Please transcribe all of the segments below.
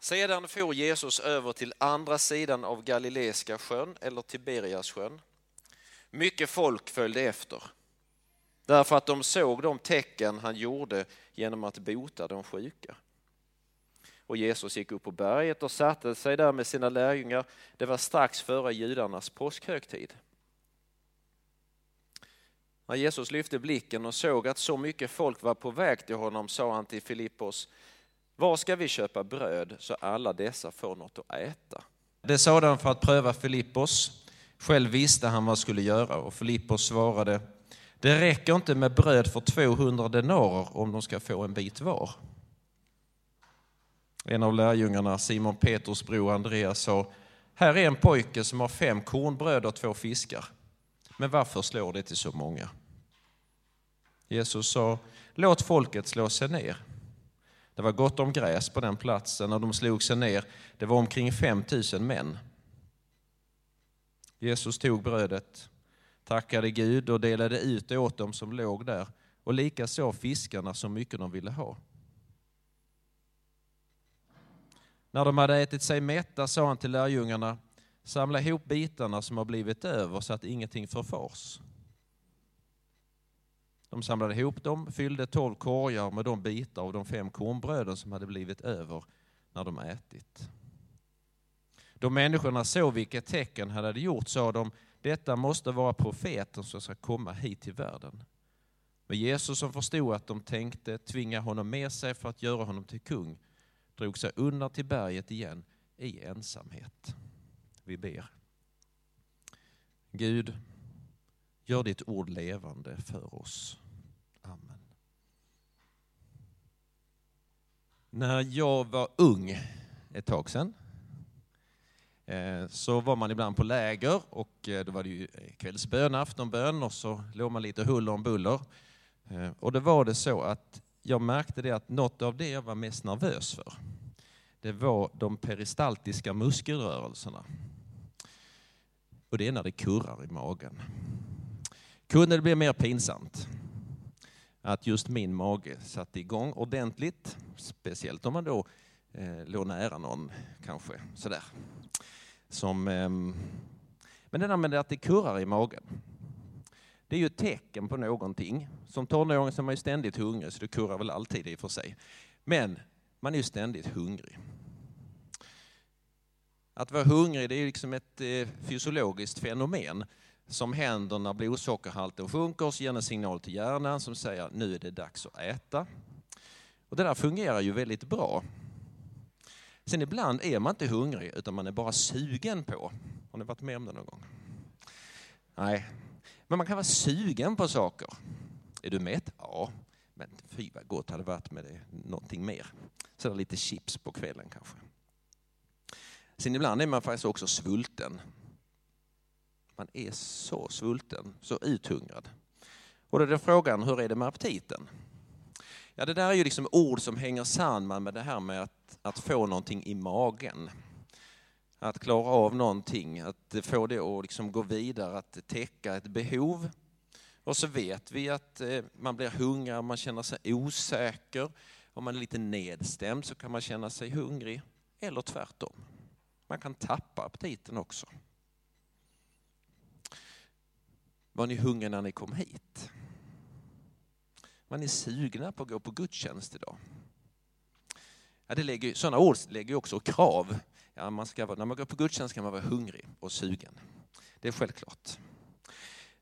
Sedan for Jesus över till andra sidan av Galileiska sjön eller Tiberias sjön. Mycket folk följde efter därför att de såg de tecken han gjorde genom att bota de sjuka. Och Jesus gick upp på berget och satte sig där med sina lärjungar. Det var strax före judarnas påskhögtid. När Jesus lyfte blicken och såg att så mycket folk var på väg till honom sa han till Filippos, var ska vi köpa bröd så alla dessa får något att äta? Det sa han för att pröva Filippos. Själv visste han vad han skulle göra och Filippos svarade, det räcker inte med bröd för 200 denarer om de ska få en bit var. En av lärjungarna, Simon Petrus bror Andreas, sa, här är en pojke som har fem kornbröd och två fiskar. Men varför slår det till så många? Jesus sa, låt folket slå sig ner. Det var gott om gräs på den platsen och de slog sig ner. Det var omkring 5 000 män. Jesus tog brödet, tackade Gud och delade ut det åt dem som låg där och likaså fiskarna så mycket de ville ha. När de hade ätit sig mätta sa han till lärjungarna, samla ihop bitarna som har blivit över så att ingenting förfars. De samlade ihop dem, fyllde tolv korgar med de bitar av de fem kornbröden som hade blivit över när de ätit. Då människorna såg vilket tecken han hade gjort sa de, detta måste vara profeten som ska komma hit till världen. Men Jesus som förstod att de tänkte tvinga honom med sig för att göra honom till kung drog sig undan till berget igen i ensamhet. Vi ber. Gud, gör ditt ord levande för oss. När jag var ung ett tag sedan eh, så var man ibland på läger och eh, då var det ju eh, kvällsbön, aftonbön och så låg man lite huller om buller. Och då var det så att jag märkte det att något av det jag var mest nervös för, det var de peristaltiska muskelrörelserna. Och det är när det kurrar i magen. Kunde det bli mer pinsamt att just min mage satte igång ordentligt, speciellt om man då eh, låg nära någon kanske sådär. Som, eh, men det där med att det kurrar i magen, det är ju ett tecken på någonting. Som tonåring så är man ju ständigt hungrig, så det kurrar väl alltid i och för sig. Men man är ju ständigt hungrig. Att vara hungrig det är liksom ett eh, fysiologiskt fenomen som händer när blodsockerhalten sjunker och så ger en signal till hjärnan som säger att nu är det dags att äta. Och det där fungerar ju väldigt bra. Sen ibland är man inte hungrig utan man är bara sugen på. Har ni varit med om det någon gång? Nej, men man kan vara sugen på saker. Är du mätt? Ja, men fy vad gott hade varit med det, någonting mer. Sådär lite chips på kvällen kanske. Sen ibland är man faktiskt också svulten. Man är så svulten, så uthungrad. Och då är det frågan, hur är det med aptiten? Ja, det där är ju liksom ord som hänger samman med det här med att, att få någonting i magen. Att klara av någonting, att få det att liksom gå vidare, att täcka ett behov. Och så vet vi att eh, man blir hungrig, man känner sig osäker. Om man är lite nedstämd så kan man känna sig hungrig, eller tvärtom. Man kan tappa aptiten också. Var ni hungriga när ni kom hit? Var ni sugna på att gå på gudstjänst idag? Ja, det lägger, sådana ord lägger också krav. Ja, man ska, när man går på gudstjänst ska man vara hungrig och sugen. Det är självklart.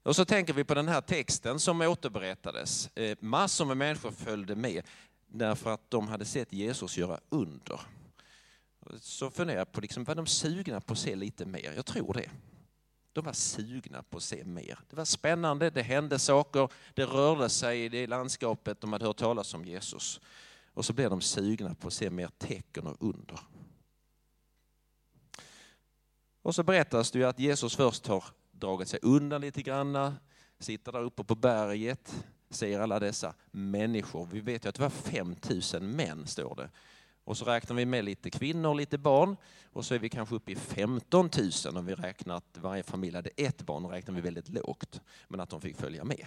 Och så tänker vi på den här texten som återberättades. Eh, massor med människor följde med därför att de hade sett Jesus göra under. Så funderar jag på, liksom, var de sugna på att se lite mer? Jag tror det. De var sugna på att se mer. Det var spännande, det hände saker, det rörde sig i det landskapet de hade hört talas om Jesus. Och så blev de sugna på att se mer tecken och under. Och så berättas det ju att Jesus först har dragit sig undan lite grann, sitter där uppe på berget, ser alla dessa människor. Vi vet ju att det var 5000 män, står det. Och så räknar vi med lite kvinnor och lite barn och så är vi kanske uppe i 15 000 om vi räknar att varje familj hade ett barn och räknar vi väldigt lågt. Men att de fick följa med.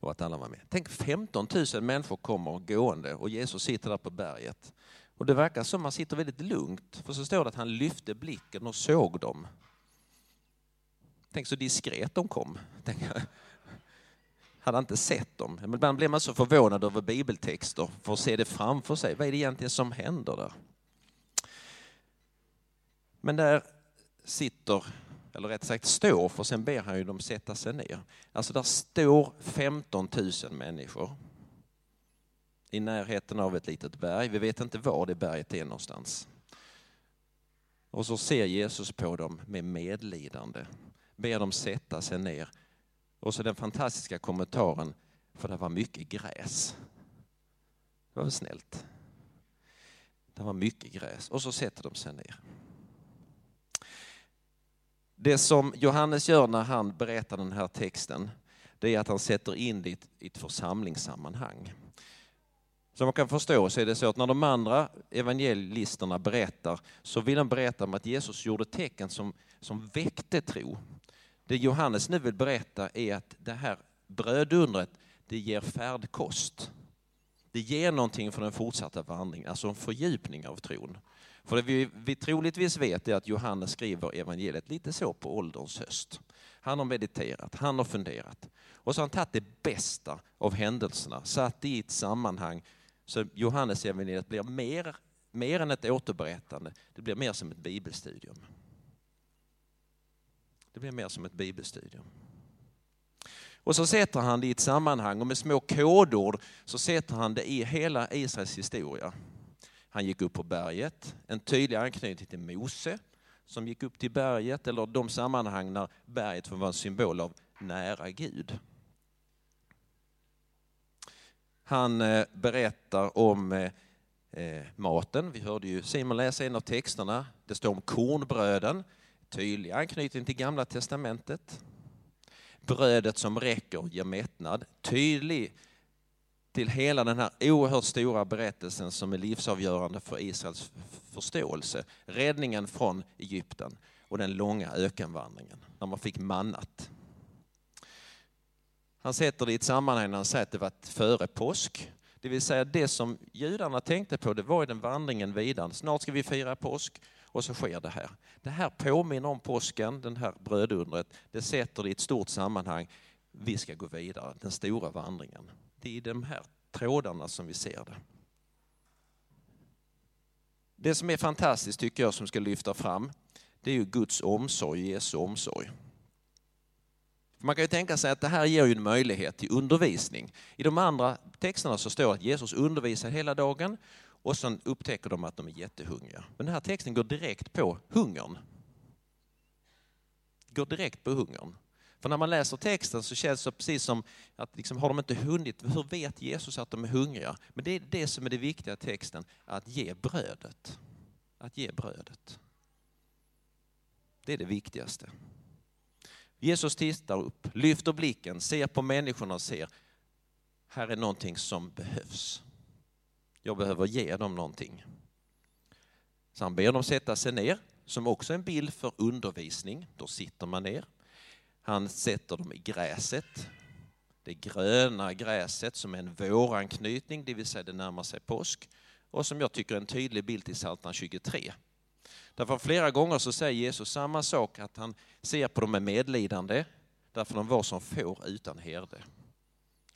Och att alla var med. Tänk 15 000 människor kommer gående och Jesus sitter där på berget. Och det verkar som att han sitter väldigt lugnt, för så står det att han lyfte blicken och såg dem. Tänk så diskret de kom. Tänk, hade han inte sett dem. Ibland blir man så förvånad över bibeltexter för att se det framför sig. Vad är det egentligen som händer där? Men där sitter, eller rätt sagt står, för sen ber han ju dem sätta sig ner. Alltså där står 15 000 människor i närheten av ett litet berg. Vi vet inte var det berget är någonstans. Och så ser Jesus på dem med medlidande, ber dem sätta sig ner. Och så den fantastiska kommentaren, för det var mycket gräs. Det var väl snällt. Det var mycket gräs. Och så sätter de sig ner. Det som Johannes gör när han berättar den här texten, det är att han sätter in det i ett församlingssammanhang. Som man kan förstå så är det så att när de andra evangelisterna berättar så vill de berätta om att Jesus gjorde tecken som, som väckte tro. Det Johannes nu vill berätta är att det här brödundret, det ger färdkost. Det ger någonting för den fortsatta vandringen, alltså en fördjupning av tron. För det vi, vi troligtvis vet är att Johannes skriver evangeliet lite så på ålderns höst. Han har mediterat, han har funderat. Och så har han tagit det bästa av händelserna, satt det i ett sammanhang så Johannes evangeliet blir mer, mer än ett återberättande, det blir mer som ett bibelstudium. Det blir mer som ett bibelstudium. Och så sätter han det i ett sammanhang och med små kodord så sätter han det i hela Israels historia. Han gick upp på berget, en tydlig anknytning till Mose som gick upp till berget eller de sammanhang när berget var en symbol av nära Gud. Han eh, berättar om eh, eh, maten. Vi hörde ju Simon läsa en av texterna. Det står om kornbröden, tydlig anknytning till Gamla Testamentet. Brödet som räcker ger mättnad, tydlig till hela den här oerhört stora berättelsen som är livsavgörande för Israels förståelse. Räddningen från Egypten och den långa ökenvandringen när man fick mannat. Han sätter det i ett sammanhang när han säger att det var före påsk. Det vill säga det som judarna tänkte på, det var den vandringen vidare. Snart ska vi fira påsk och så sker det här. Det här påminner om påsken, det här brödundret. Det sätter det i ett stort sammanhang. Vi ska gå vidare, den stora vandringen. Det är i de här trådarna som vi ser det. Det som är fantastiskt tycker jag som ska lyfta fram, det är ju Guds omsorg, Jesu omsorg. Man kan ju tänka sig att det här ger ju en möjlighet till undervisning. I de andra texterna så står det att Jesus undervisar hela dagen och sen upptäcker de att de är jättehungriga. Men den här texten går direkt på hungern. Går direkt på hungern. För när man läser texten så känns det precis som att liksom, har de inte hunnit, hur vet Jesus att de är hungriga? Men det är det som är det viktiga i texten, att ge brödet. Att ge brödet. Det är det viktigaste. Jesus tittar upp, lyfter blicken, ser på människorna och ser, här är någonting som behövs. Jag behöver ge dem någonting. Så han ber dem sätta sig ner, som också är en bild för undervisning. Då sitter man ner. Han sätter dem i gräset. Det gröna gräset som är en våranknytning, det vill säga det närmar sig påsk. Och som jag tycker är en tydlig bild till Psaltaren 23. Därför flera gånger så säger Jesus samma sak, att han ser på dem med medlidande, därför de var som får utan herde.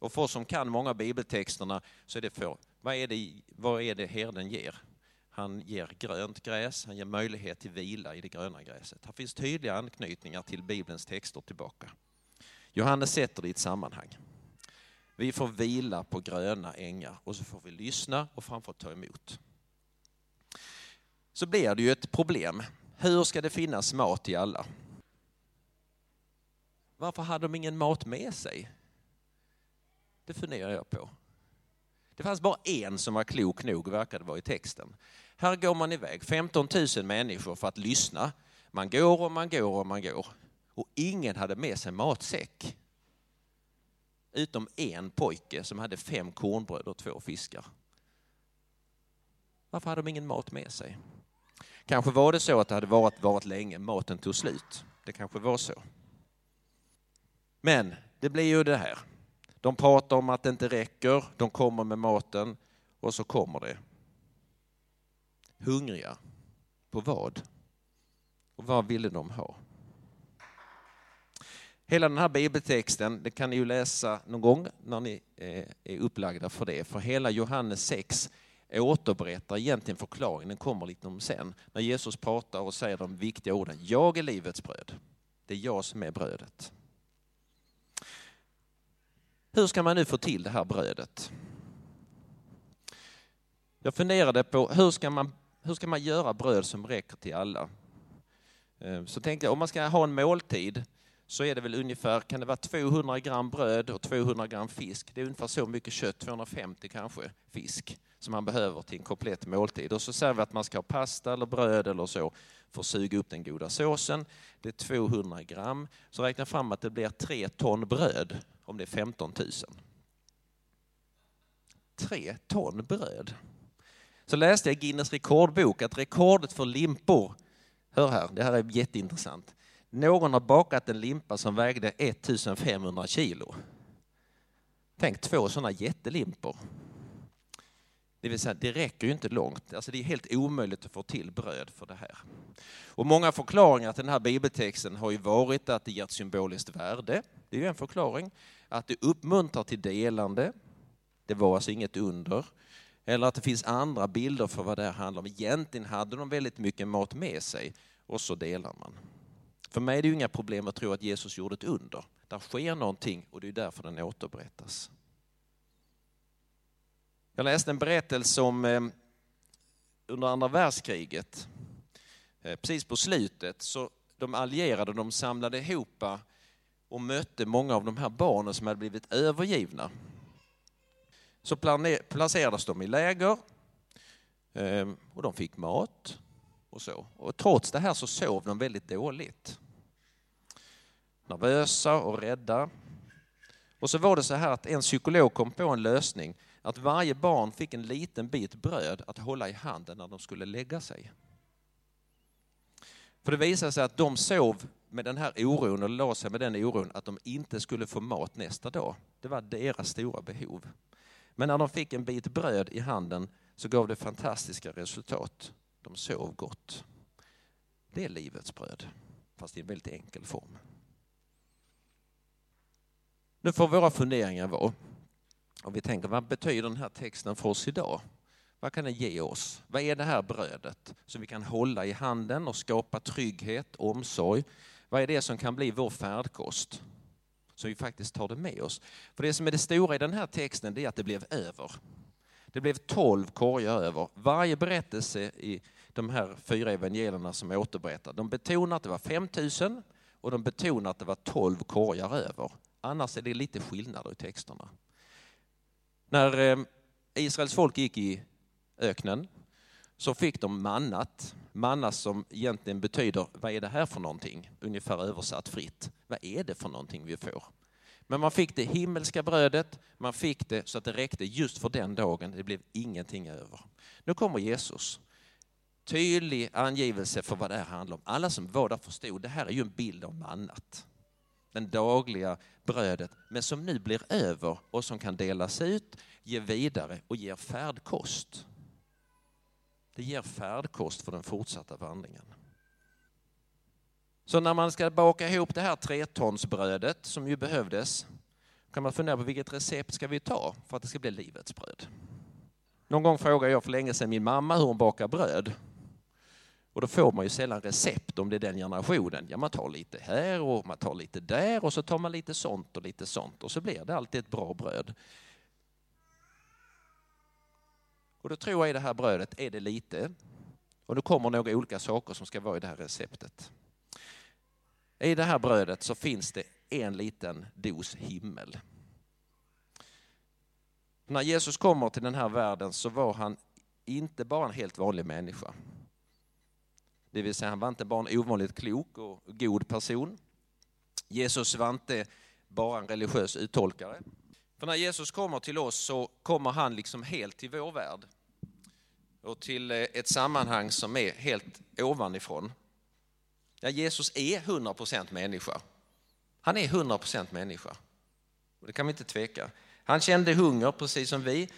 Och för oss som kan många bibeltexterna så är det får. Vad är det, vad är det herden ger? Han ger grönt gräs, han ger möjlighet till vila i det gröna gräset. Här finns tydliga anknytningar till Bibelns texter tillbaka. Johannes sätter det i ett sammanhang. Vi får vila på gröna ängar och så får vi lyssna och framförallt ta emot så blir det ju ett problem. Hur ska det finnas mat till alla? Varför hade de ingen mat med sig? Det funderar jag på. Det fanns bara en som var klok nog, verkade vara i texten. Här går man iväg, 15 000 människor för att lyssna. Man går och man går och man går. Och ingen hade med sig matsäck. Utom en pojke som hade fem kornbröd och två fiskar. Varför hade de ingen mat med sig? Kanske var det så att det hade varit, varit länge, maten tog slut. Det kanske var så. Men det blir ju det här. De pratar om att det inte räcker, de kommer med maten och så kommer det. hungriga. På vad? Och vad ville de ha? Hela den här bibeltexten det kan ni ju läsa någon gång när ni eh, är upplagda för det. För hela Johannes 6 återberättar egentligen förklaringen, den kommer lite om sen. När Jesus pratar och säger de viktiga orden, jag är livets bröd. Det är jag som är brödet. Hur ska man nu få till det här brödet? Jag funderade på hur ska man, hur ska man göra bröd som räcker till alla? Eh, så tänkte jag, om man ska ha en måltid så är det väl ungefär, kan det vara 200 gram bröd och 200 gram fisk. Det är ungefär så mycket kött, 250 kanske, fisk som man behöver till en komplett måltid. Och så säger vi att man ska ha pasta eller bröd eller så för att suga upp den goda såsen. Det är 200 gram. Så räkna fram att det blir 3 ton bröd om det är 15 000. 3 ton bröd. Så läste jag i Guinness rekordbok att rekordet för limpor, hör här, det här är jätteintressant. Någon har bakat en limpa som vägde 1500 kilo. Tänk två sådana jättelimpor. Det vill säga, det räcker ju inte långt. Alltså det är helt omöjligt att få till bröd för det här. Och många förklaringar till den här bibeltexten har ju varit att det ger ett symboliskt värde. Det är ju en förklaring. Att det uppmuntrar till delande. Det var alltså inget under. Eller att det finns andra bilder för vad det här handlar om. Egentligen hade de väldigt mycket mat med sig och så delar man. För mig är det ju inga problem att tro att Jesus gjorde ett under. Där sker någonting och det är därför den återberättas. Jag läste en berättelse om eh, under andra världskriget, eh, precis på slutet, så de allierade de samlade ihop eh, och mötte många av de här barnen som hade blivit övergivna. Så placerades de i läger och de fick mat och så. Och trots det här så sov de väldigt dåligt. Nervösa och rädda. Och så var det så här att en psykolog kom på en lösning att varje barn fick en liten bit bröd att hålla i handen när de skulle lägga sig. För det visade sig att de sov med den här oron och la sig med den oron att de inte skulle få mat nästa dag. Det var deras stora behov. Men när de fick en bit bröd i handen så gav det fantastiska resultat. De sov gott. Det är livets bröd, fast i en väldigt enkel form. Nu får våra funderingar vara, och vi tänker vad betyder den här texten för oss idag? Vad kan den ge oss? Vad är det här brödet som vi kan hålla i handen och skapa trygghet, omsorg? Vad är det som kan bli vår färdkost? Så vi faktiskt tar det med oss. För det som är det stora i den här texten det är att det blev över. Det blev tolv korgar över. Varje berättelse i de här fyra evangelierna som är återberättade, de betonar att det var 5000 och de betonar att det var tolv korgar över. Annars är det lite skillnader i texterna. När eh, Israels folk gick i öknen så fick de mannat. Manna som egentligen betyder, vad är det här för någonting? Ungefär översatt fritt. Vad är det för någonting vi får? Men man fick det himmelska brödet, man fick det så att det räckte just för den dagen. Det blev ingenting över. Nu kommer Jesus. Tydlig angivelse för vad det här handlar om. Alla som var där förstod, det här är ju en bild av mannat det dagliga brödet, men som nu blir över och som kan delas ut, ge vidare och ger färdkost. Det ger färdkost för den fortsatta vandringen. Så när man ska baka ihop det här tretonsbrödet som ju behövdes kan man fundera på vilket recept ska vi ta för att det ska bli livets bröd. Någon gång frågade jag för länge sedan min mamma hur hon bakar bröd. Och då får man ju sällan recept om det är den generationen. Ja, man tar lite här och man tar lite där och så tar man lite sånt och lite sånt och så blir det alltid ett bra bröd. Och då tror jag i det här brödet är det lite. Och nu kommer några olika saker som ska vara i det här receptet. I det här brödet så finns det en liten dos himmel. När Jesus kommer till den här världen så var han inte bara en helt vanlig människa. Det vill säga han var inte bara en ovanligt klok och god person. Jesus var inte bara en religiös uttolkare. För när Jesus kommer till oss så kommer han liksom helt till vår värld och till eh, ett sammanhang som är helt ovanifrån. Ja, Jesus är 100% människa. Han är 100% människa. Det kan vi inte tveka. Han kände hunger precis som vi.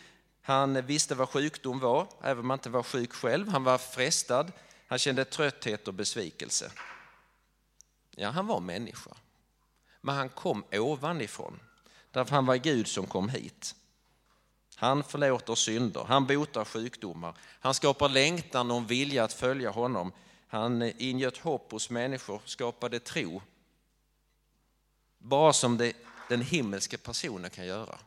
Han visste vad sjukdom var, även om han inte var sjuk själv. Han var frestad, han kände trötthet och besvikelse. Ja, han var människa. Men han kom ovanifrån, därför han var Gud som kom hit. Han förlåter synder, han botar sjukdomar, han skapar längtan och en vilja att följa honom. Han ingöt hopp hos människor, skapade tro. Bara som det, den himmelska personen kan göra.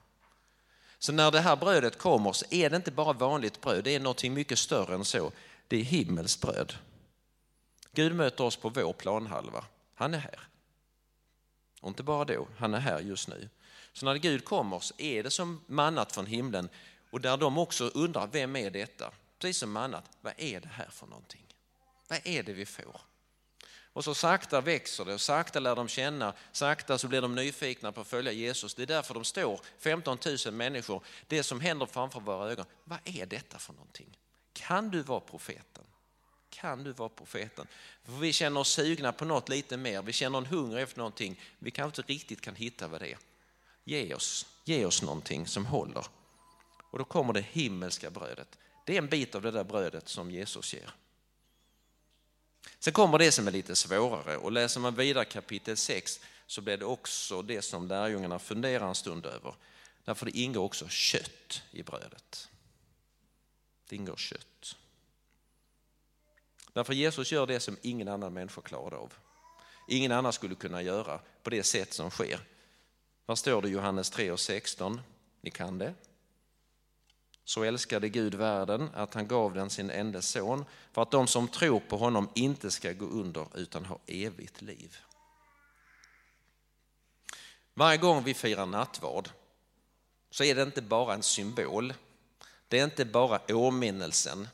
Så när det här brödet kommer så är det inte bara vanligt bröd, det är något mycket större än så. Det är himmelskt bröd. Gud möter oss på vår planhalva. Han är här. Och inte bara då, han är här just nu. Så när Gud kommer så är det som mannat från himlen och där de också undrar, vem är detta? Precis som mannat, vad är det här för någonting? Vad är det vi får? Och så sakta växer det och sakta lär de känna, sakta så blir de nyfikna på att följa Jesus. Det är därför de står 15 000 människor, det som händer framför våra ögon. Vad är detta för någonting? Kan du vara profeten? Kan du vara profeten? För vi känner oss sugna på något lite mer, vi känner en hunger efter någonting. Vi kanske inte riktigt kan hitta vad det är. Ge oss, ge oss någonting som håller. Och då kommer det himmelska brödet. Det är en bit av det där brödet som Jesus ger. Sen kommer det som är lite svårare och läser man vidare kapitel 6 så blir det också det som lärjungarna funderar en stund över. Därför det ingår också kött i brödet. Det ingår kött. Därför Jesus gör det som ingen annan människa klarar av. Ingen annan skulle kunna göra på det sätt som sker. Vad står det i Johannes 3 och 16? Ni kan det. Så älskade Gud världen att han gav den sin enda son för att de som tror på honom inte ska gå under utan ha evigt liv. Varje gång vi firar nattvard så är det inte bara en symbol. Det är inte bara åminnelsen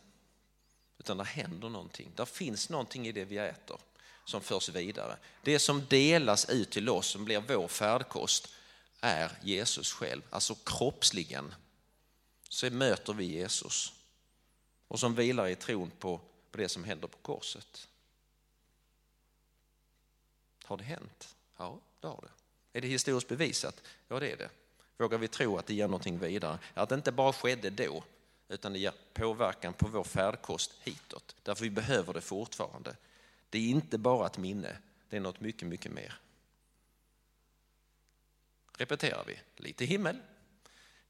utan det händer någonting. Det finns någonting i det vi äter som förs vidare. Det som delas ut till oss, som blir vår färdkost, är Jesus själv, alltså kroppsligen så möter vi Jesus och som vilar i tron på, på det som händer på korset. Har det hänt? Ja, det har det. Är det historiskt bevisat? Ja, det är det. Vågar vi tro att det ger någonting vidare? Att det inte bara skedde då, utan det ger påverkan på vår färdkost hitåt. Därför vi behöver det fortfarande. Det är inte bara ett minne, det är något mycket, mycket mer. Repeterar vi. Lite himmel,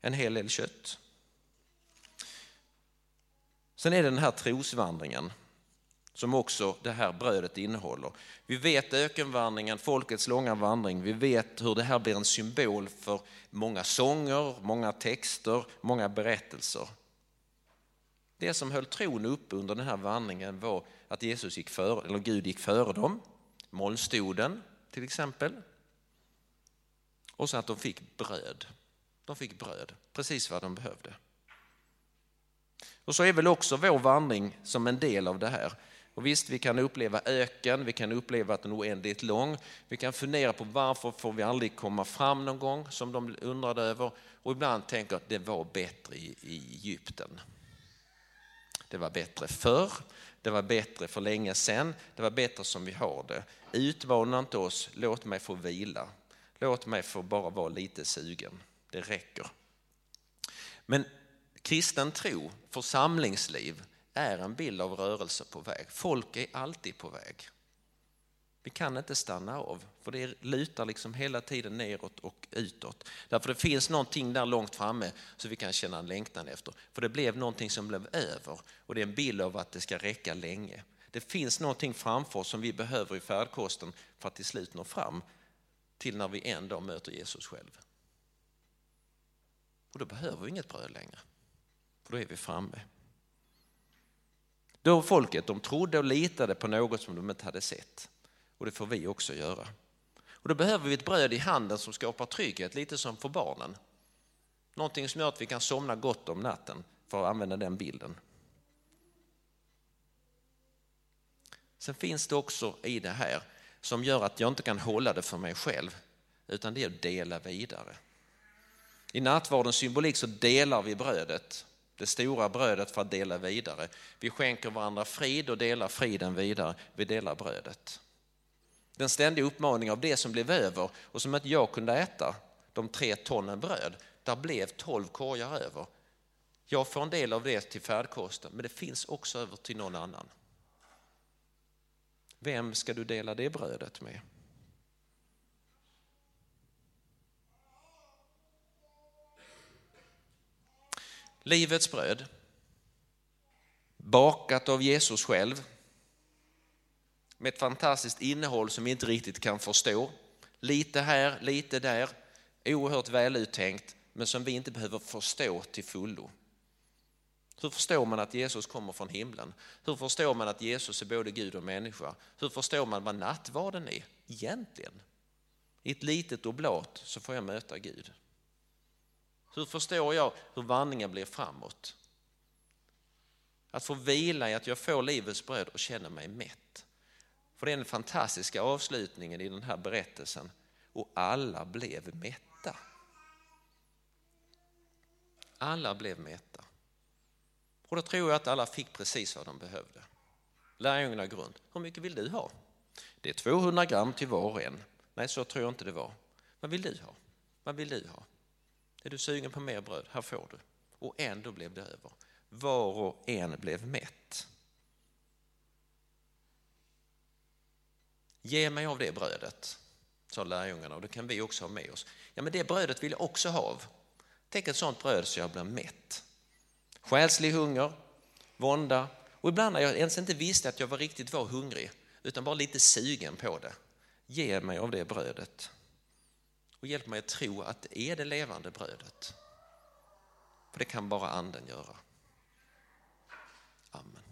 en hel del kött, Sen är det den här trosvandringen som också det här brödet innehåller. Vi vet ökenvandringen, folkets långa vandring. Vi vet hur det här blir en symbol för många sånger, många texter, många berättelser. Det som höll tron uppe under den här vandringen var att Jesus gick före, eller Gud gick före dem, molnstoden till exempel. Och så att de fick bröd. De fick bröd, precis vad de behövde. Och så är väl också vår vandring som en del av det här. Och visst, vi kan uppleva öken, vi kan uppleva att den är oändligt lång. Vi kan fundera på varför får vi aldrig komma fram någon gång, som de undrade över. Och ibland tänker att det var bättre i, i Egypten. Det var bättre förr, det var bättre för länge sedan, det var bättre som vi har det. Utmana inte oss, låt mig få vila. Låt mig få bara vara lite sugen. Det räcker. Men Kristen tro, församlingsliv, är en bild av rörelse på väg. Folk är alltid på väg. Vi kan inte stanna av, för det lutar liksom hela tiden neråt och utåt. Därför det finns någonting där långt framme som vi kan känna en längtan efter. För det blev någonting som blev över och det är en bild av att det ska räcka länge. Det finns någonting framför oss som vi behöver i färdkosten för att till slut nå fram till när vi en dag möter Jesus själv. Och då behöver vi inget bröd längre. För då är vi framme. Då folket, de trodde och litade på något som de inte hade sett. Och det får vi också göra. Och då behöver vi ett bröd i handen som skapar trygghet, lite som för barnen. Någonting som gör att vi kan somna gott om natten, för att använda den bilden. Sen finns det också i det här som gör att jag inte kan hålla det för mig själv, utan det är att dela vidare. I nattvardens symbolik så delar vi brödet det stora brödet för att dela vidare. Vi skänker varandra frid och delar friden vidare. Vi delar brödet. Den ständiga uppmaningen av det som blev över och som inte jag kunde äta, de tre tonnen bröd, där blev tolv korgar över. Jag får en del av det till färdkosten, men det finns också över till någon annan. Vem ska du dela det brödet med? Livets bröd, bakat av Jesus själv, med ett fantastiskt innehåll som vi inte riktigt kan förstå. Lite här, lite där, oerhört väluttänkt, men som vi inte behöver förstå till fullo. Hur förstår man att Jesus kommer från himlen? Hur förstår man att Jesus är både Gud och människa? Hur förstår man vad nattvarden är egentligen? I ett litet oblat så får jag möta Gud. Hur förstår jag hur vandringen blir framåt? Att få vila i att jag får livets bröd och känner mig mätt. För det är den fantastiska avslutningen i den här berättelsen. Och alla blev mätta. Alla blev mätta. Och då tror jag att alla fick precis vad de behövde. Lärjungarna grund. Hur mycket vill du ha? Det är 200 gram till var och en. Nej, så tror jag inte det var. Vad vill du ha? Vad vill du ha? Är du sugen på mer bröd? Här får du. Och ändå blev det över. Var och en blev mätt. Ge mig av det brödet, sa lärjungarna och det kan vi också ha med oss. Ja, men det brödet vill jag också ha av. Tänk ett sånt bröd så jag blir mätt. Själslig hunger, vånda och ibland när jag ens inte visste att jag var riktigt var hungrig utan bara lite sugen på det. Ge mig av det brödet och hjälp mig att tro att det är det levande brödet. För det kan bara anden göra. Amen.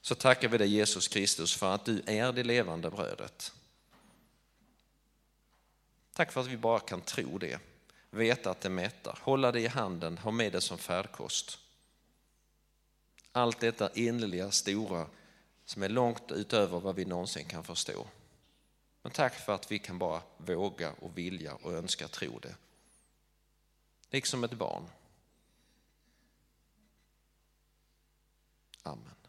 Så tackar vi dig Jesus Kristus för att du är det levande brödet. Tack för att vi bara kan tro det veta att det mättar, hålla det i handen, ha med det som färdkost. Allt detta innerliga, stora, som är långt utöver vad vi någonsin kan förstå. Men tack för att vi kan bara våga och vilja och önska tro det. Liksom ett barn. Amen.